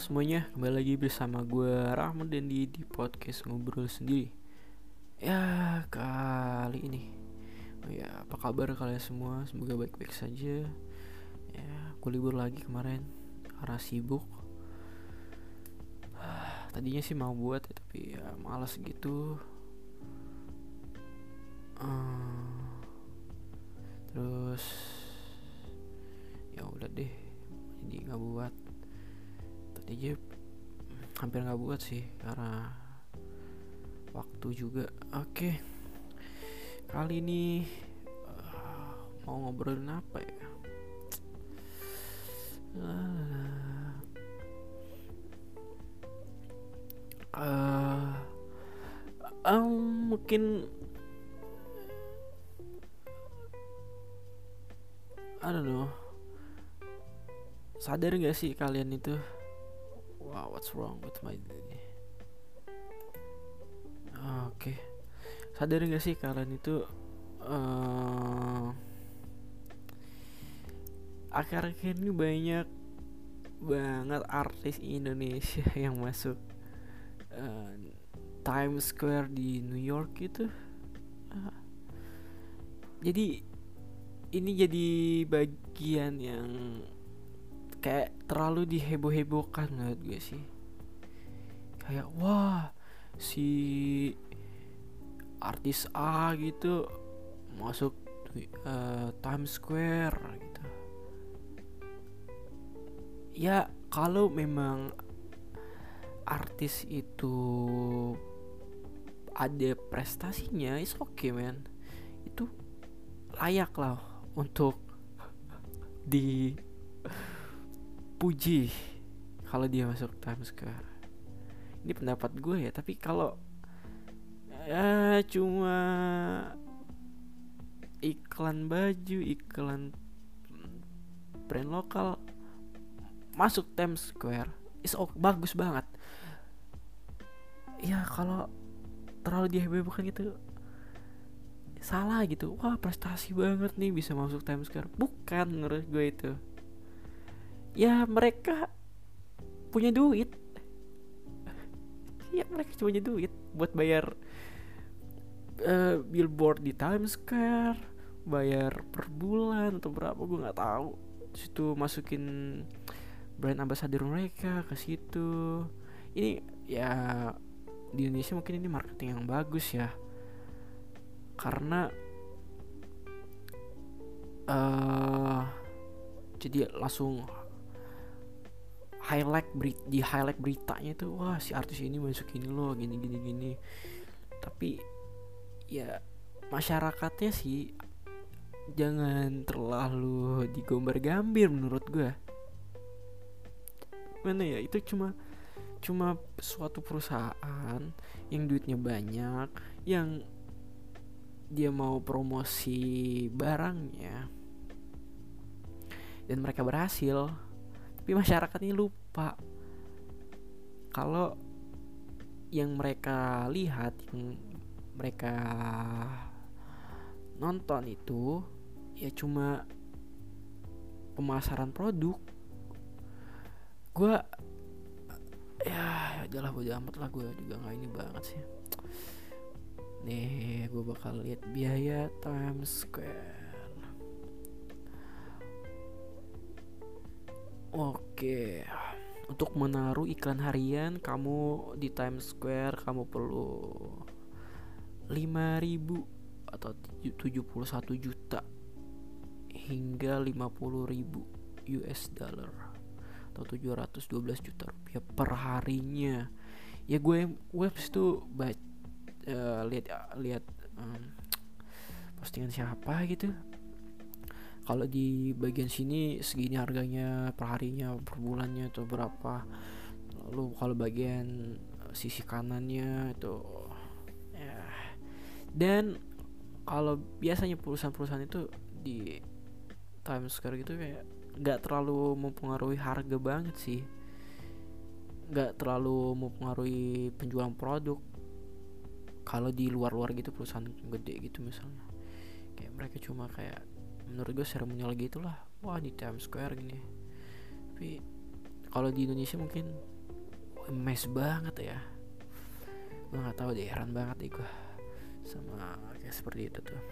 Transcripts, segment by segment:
semuanya, kembali lagi bersama gue Rahmat dan di, podcast ngobrol sendiri. Ya kali ini. Oh ya apa kabar kalian semua? Semoga baik-baik saja. Ya gue libur lagi kemarin. Karena sibuk. Tadinya sih mau buat ya, tapi ya malas gitu. Uh, Terus ya udah deh. Jadi nggak buat aja hampir nggak buat sih karena waktu juga. Oke kali ini uh, mau ngobrolin apa ya? Uh, um, mungkin I don't know. Sadar gak sih kalian itu wow what's wrong with my oke. Okay. sadar gak sih kalian itu uh, akhir-akhir ini banyak banget artis Indonesia yang masuk uh, Times Square di New York gitu. Uh, jadi ini jadi bagian yang kayak terlalu diheboh-hebohkan menurut gue sih. Kayak wah si artis A gitu masuk uh, Times Square gitu. Ya kalau memang artis itu ada prestasinya is oke okay, man. Itu layak lah untuk di puji kalau dia masuk Times Square. Ini pendapat gue ya tapi kalau ya cuma iklan baju iklan brand lokal masuk Times Square is ok bagus banget. Ya kalau terlalu dihebohkan gitu salah gitu. Wah prestasi banget nih bisa masuk Times Square. Bukan menurut gue itu ya mereka punya duit. Ya mereka cuma punya duit buat bayar uh, billboard di Times Square bayar per bulan atau berapa gue nggak tahu. Situ masukin brand ambassador mereka ke situ. Ini ya di Indonesia mungkin ini marketing yang bagus ya. Karena uh, jadi langsung highlight berita di highlight beritanya itu wah si artis ini masuk ini loh gini gini gini. Tapi ya masyarakatnya sih jangan terlalu digombar-gambir menurut gue mana ya itu cuma cuma suatu perusahaan yang duitnya banyak yang dia mau promosi barangnya dan mereka berhasil tapi masyarakat ini lupa. Kalau yang mereka lihat yang mereka nonton itu ya cuma pemasaran produk. Gue ya adalah bodo amat lah gue juga nggak ini banget sih. Nih gue bakal lihat biaya Times Square Oke, untuk menaruh iklan harian kamu di Times Square kamu perlu 5000 atau 71 juta hingga 50.000 US dollar atau 712 juta rupiah per harinya. Ya gue webs itu baca uh, lihat lihat um, postingan siapa gitu kalau di bagian sini segini harganya per harinya per bulannya atau berapa? Lalu kalau bagian sisi kanannya itu ya. Dan kalau biasanya perusahaan-perusahaan itu di Times Square gitu kayak nggak terlalu mempengaruhi harga banget sih. Nggak terlalu mempengaruhi penjualan produk. Kalau di luar-luar gitu perusahaan gede gitu misalnya. Kayak mereka cuma kayak menurut gue seremonial gitu lah wah di Times Square gini. Tapi kalau di Indonesia mungkin mes banget ya. Gue nggak tahu deh heran banget deh gue sama kayak seperti itu tuh.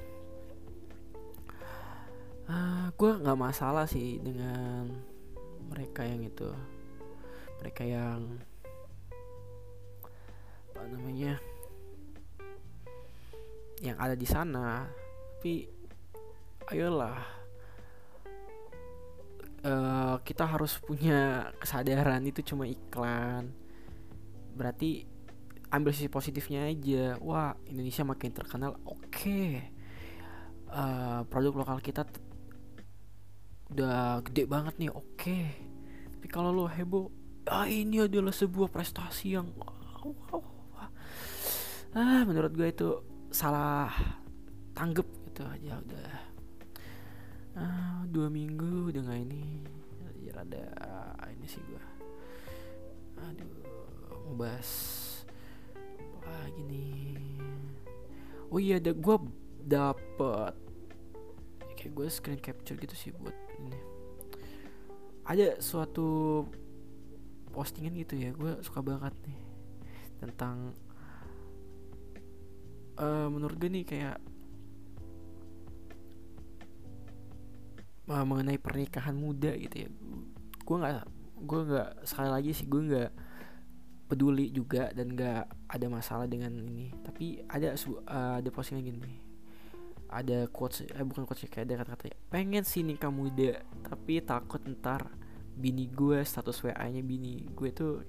Uh, ah, gue nggak masalah sih dengan mereka yang itu. Mereka yang apa namanya yang ada di sana. Tapi ayolah uh, kita harus punya kesadaran itu cuma iklan berarti ambil sisi positifnya aja wah Indonesia makin terkenal oke okay. uh, produk lokal kita udah gede banget nih oke okay. tapi kalau lo heboh ah ini adalah sebuah prestasi yang wow, wow, wow. ah menurut gue itu salah tanggap gitu aja udah ah, dua minggu nggak ini. Ya rada ini sih gue aduh mau bahas apa gini oh iya ada gue dapet kayak gue screen capture gitu sih buat ini. Ada suatu postingan gitu ya gue suka banget nih tentang uh, menurut gue nih kayak uh, mengenai pernikahan muda gitu ya. Gue nggak gue nggak sekali lagi sih gue nggak peduli juga dan nggak ada masalah dengan ini. Tapi ada uh, ada postingan gini. Ada quotes eh bukan quotes kayak ada kata-kata pengen sih nikah muda tapi takut ntar bini gue status wa nya bini gue tuh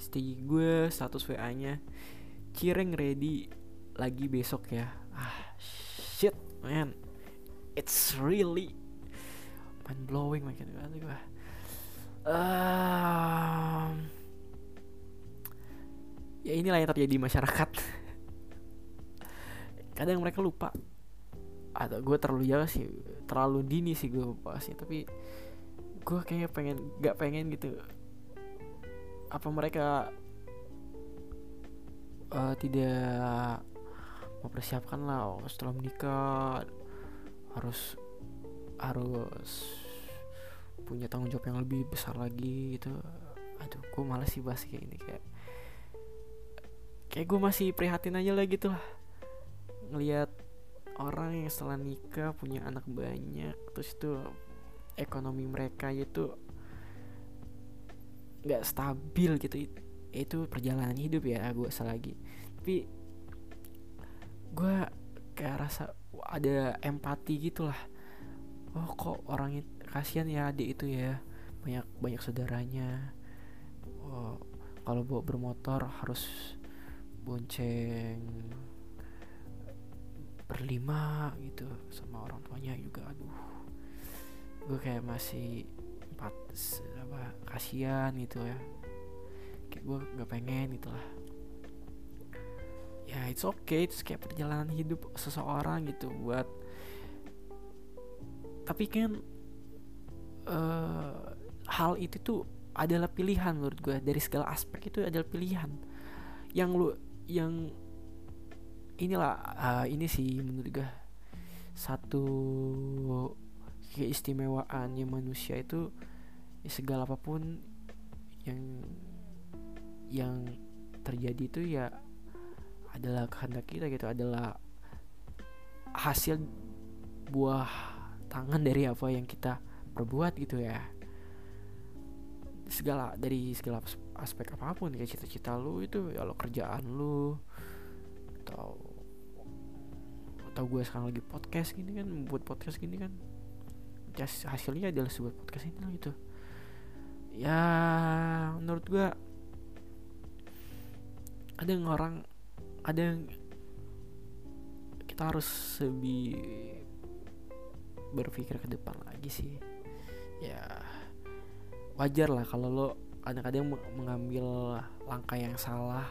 stay gue status wa nya cireng ready lagi besok ya. Ah shit man. It's really mind blowing makin gue um, ya inilah yang terjadi di masyarakat. Kadang mereka lupa. Atau gue terlalu jauh sih terlalu dini sih gue bahasnya tapi gue kayaknya pengen gak pengen gitu apa mereka uh, tidak mempersiapkan lah. Oh, setelah menikah harus harus punya tanggung jawab yang lebih besar lagi gitu. Aduh gue malas sih bahas kayak ini kayak kayak gue masih prihatin aja lah gitu lah. Ngelihat orang yang setelah nikah punya anak banyak terus itu ekonomi mereka itu nggak stabil gitu. Itu perjalanan hidup ya gue lagi tapi gue kayak rasa ada empati gitulah oh kok orang kasihan ya adik itu ya. Banyak banyak saudaranya. Oh, kalau bawa bermotor harus bonceng berlima gitu sama orang tuanya juga aduh. Gue kayak masih empat apa kasihan gitu ya. Kayak gue nggak pengen itulah ya it's okay itu kayak perjalanan hidup seseorang gitu buat tapi kan uh, hal itu tuh adalah pilihan menurut gue dari segala aspek itu adalah pilihan. Yang lu yang inilah uh, ini sih menurut gue satu keistimewaannya manusia itu ya segala apa pun yang yang terjadi itu ya adalah kehendak kita gitu. Adalah hasil buah tangan dari apa yang kita perbuat gitu ya. Segala dari segala aspek apa pun kayak cita-cita lu itu ya lo kerjaan lu atau atau gue sekarang lagi podcast gini kan buat podcast gini kan ya, hasilnya adalah sebuah podcast ini lah gitu. Ya menurut gue ada yang orang ada yang kita harus lebih berpikir ke depan lagi sih. Ya wajar lah kalau lo kadang-kadang mengambil langkah yang salah.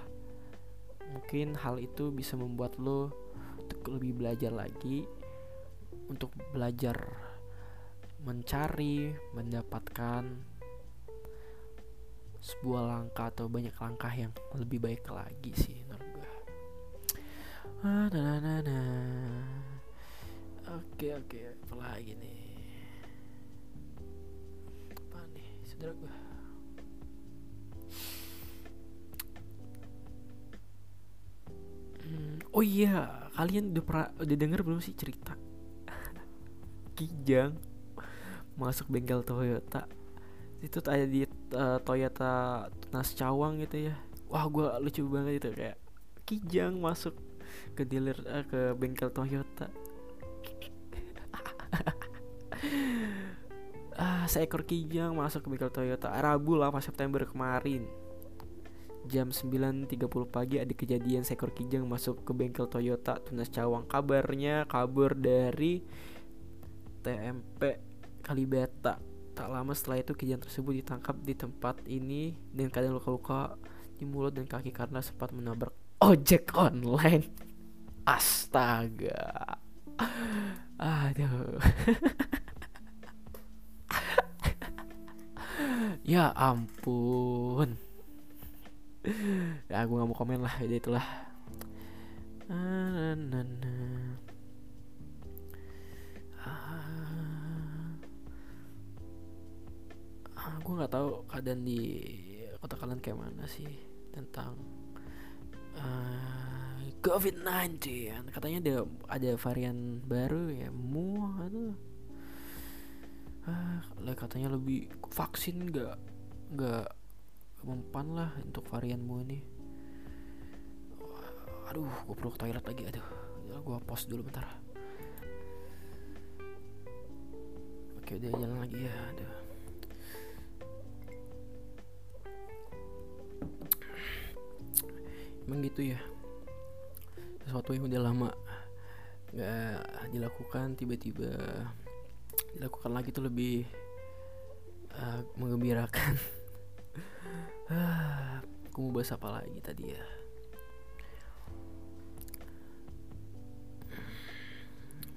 Mungkin hal itu bisa membuat lo untuk lebih belajar lagi untuk belajar mencari mendapatkan sebuah langkah atau banyak langkah yang lebih baik lagi sih menurut gue ah, oke oke. Apalagi nih? Apa nih saudara gue hmm, oh iya kalian udah pra, udah denger belum sih cerita? Kijang masuk bengkel Toyota. Itu ada di uh, Toyota Nas Cawang gitu ya. Wah gue lucu banget itu kayak Kijang masuk ke dealer uh, ke bengkel Toyota. Ah seekor kijang masuk ke bengkel Toyota Rabu 8 September kemarin jam 9.30 pagi ada kejadian seekor kijang masuk ke bengkel Toyota Tunas Cawang kabarnya kabur dari TMP Kalibata. Tak lama setelah itu kijang tersebut ditangkap di tempat ini dan keadaan luka-luka di mulut dan kaki karena sempat menabrak ojek online. Astaga. Aduh. ya ampun. ya gue gak mau komen lah, jadi itulah. Ah, ah, gue nggak tahu keadaan di kota kalian kayak mana sih tentang uh, ah, COVID-19 katanya ada ada varian baru ya mu atau ah katanya lebih vaksin nggak nggak mempan lah untuk varian mu ini. Aduh gue perlu ke toilet lagi aduh. Ya gue pause dulu bentar. Oke dia jalan lagi ya aduh. Emang gitu ya? Sesuatu yang udah lama nggak dilakukan tiba-tiba dilakukan lagi tuh lebih uh, mengembirakan. Aku mau bahas apa lagi tadi ya?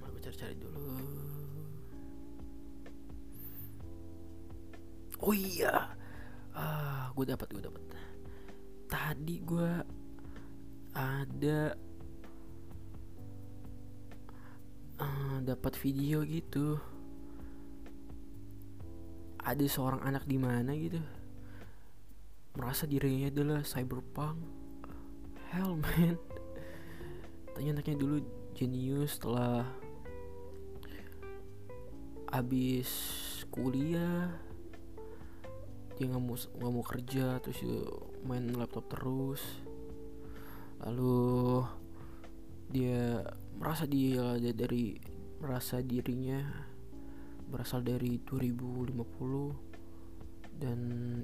Aku cari-cari dulu. Oh iya. Ah gue dapat gue dapat tadi gue ada uh, dapat video gitu ada seorang anak di mana gitu. Merasa dirinya adalah cyberpunk. Hell man. Tanya anaknya dulu jenius setelah abis kuliah. Dia nggak mau nggak mau kerja terus main laptop terus. Lalu dia merasa dia dari merasa dirinya berasal dari 2050 dan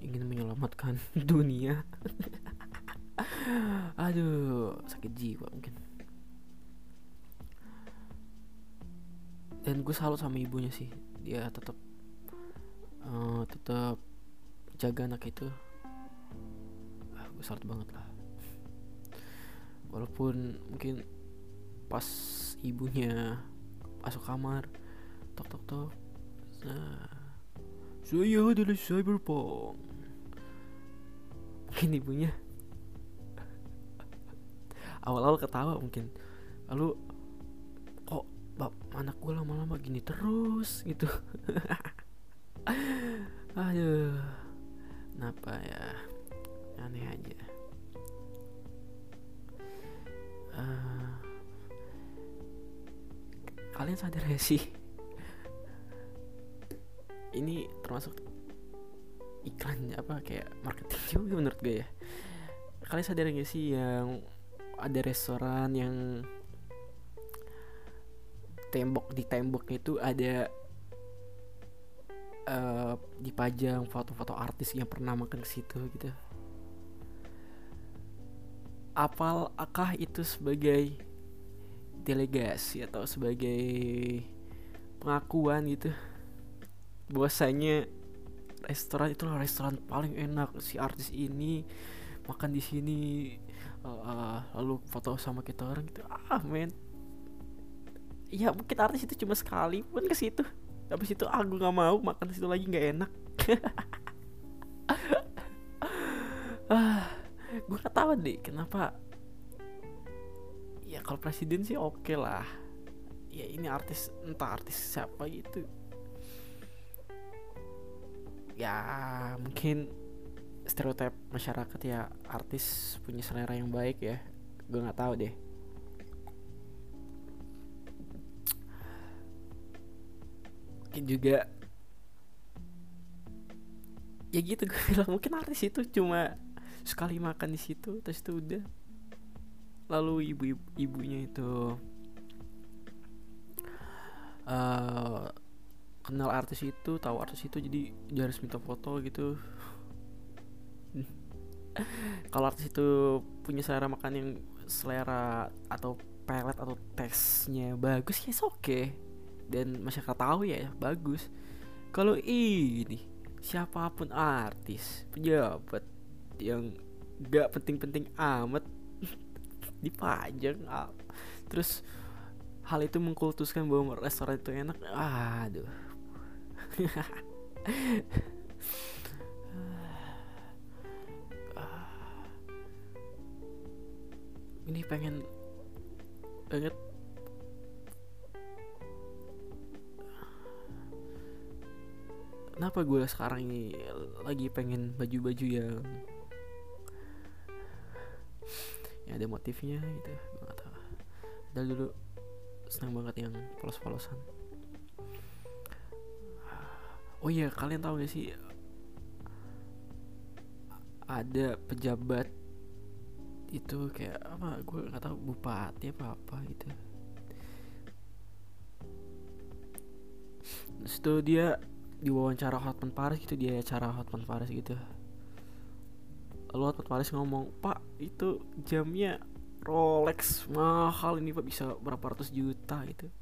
ingin menyelamatkan dunia. Aduh sakit jiwa mungkin. Dan gue salut sama ibunya sih. Dia tetap uh, tetap jaga anak itu. Ah, gue salut banget lah. Walaupun mungkin pas ibunya masuk kamar tok tok tok nah saya adalah cyberpunk? Mungkin ibunya. Awal-awal ketawa mungkin. Lalu kok bap anak gue lama-lama gini terus? Gitu. Aduh. Kenapa ya? Aneh aja. Uh, kalian sadar gak sih ini termasuk iklan apa kayak marketing juga menurut gue ya. Kalian sadar gak sih yang ada restoran yang tembok di temboknya itu ada uh, dipajang foto-foto artis yang pernah makan ke situ gitu. Apakah itu sebagai delegasi atau sebagai pengakuan gitu bahwasanya restoran itu restoran paling enak. Si artis ini makan di sini uh, lalu foto sama kita orang gitu. Ah men. Ya mungkin artis itu cuma sekali pun ke situ. Habis itu ah nggak mau makan situ lagi nggak enak. Ah gue gak tahu deh kenapa. Ya kalau presiden sih oke okay lah. Ya ini artis entah artis siapa gitu ya mungkin stereotip masyarakat ya artis punya selera yang baik ya. Gue nggak tahu deh. Mungkin juga ya gitu gue bilang mungkin artis itu cuma sekali makan di situ terus itu udah. Lalu ibu-ibunya itu uh, kenal artis itu tahu artis itu jadi dia harus minta foto gitu. Kalau artis itu punya selera makan yang selera atau pelet atau tesnya bagus ya oke okay. dan masyarakat tahu ya bagus. Kalau ini siapa pun artis pejabat yang gak penting-penting amat dipajang terus hal itu mengkultuskan bahwa restoran itu enak aduh ini pengen banget. Kenapa gue sekarang ini lagi pengen baju-baju yang ya ada motifnya gitu? Gak tau dulu senang banget yang polos-polosan oh iya kalian tahu gak sih ada pejabat itu kayak apa gue nggak tahu bupati apa apa gitu. Terus itu dia diwawancara Hotman Paris gitu dia acara Hotman Paris gitu. Lalu Hotman Paris ngomong pak itu jamnya Rolex mahal ini pak bisa berapa ratus juta gitu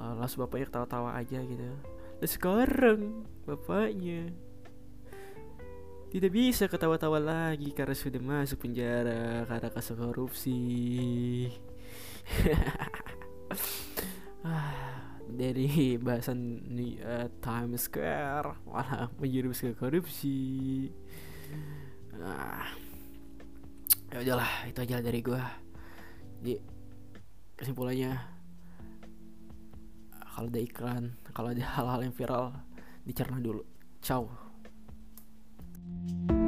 lalu bapaknya ketawa-tawa aja gitu dan sekarang bapaknya tidak bisa ketawa-tawa lagi karena sudah masuk penjara karena kasus korupsi. Dari bahasan uh, Times Square malah menjurus ke korupsi. Nah, ya udahlah itu aja dari gue. Jadi kesimpulannya kalau ada iklan, kalau ada hal-hal yang viral dicerna dulu. Ciao. thank you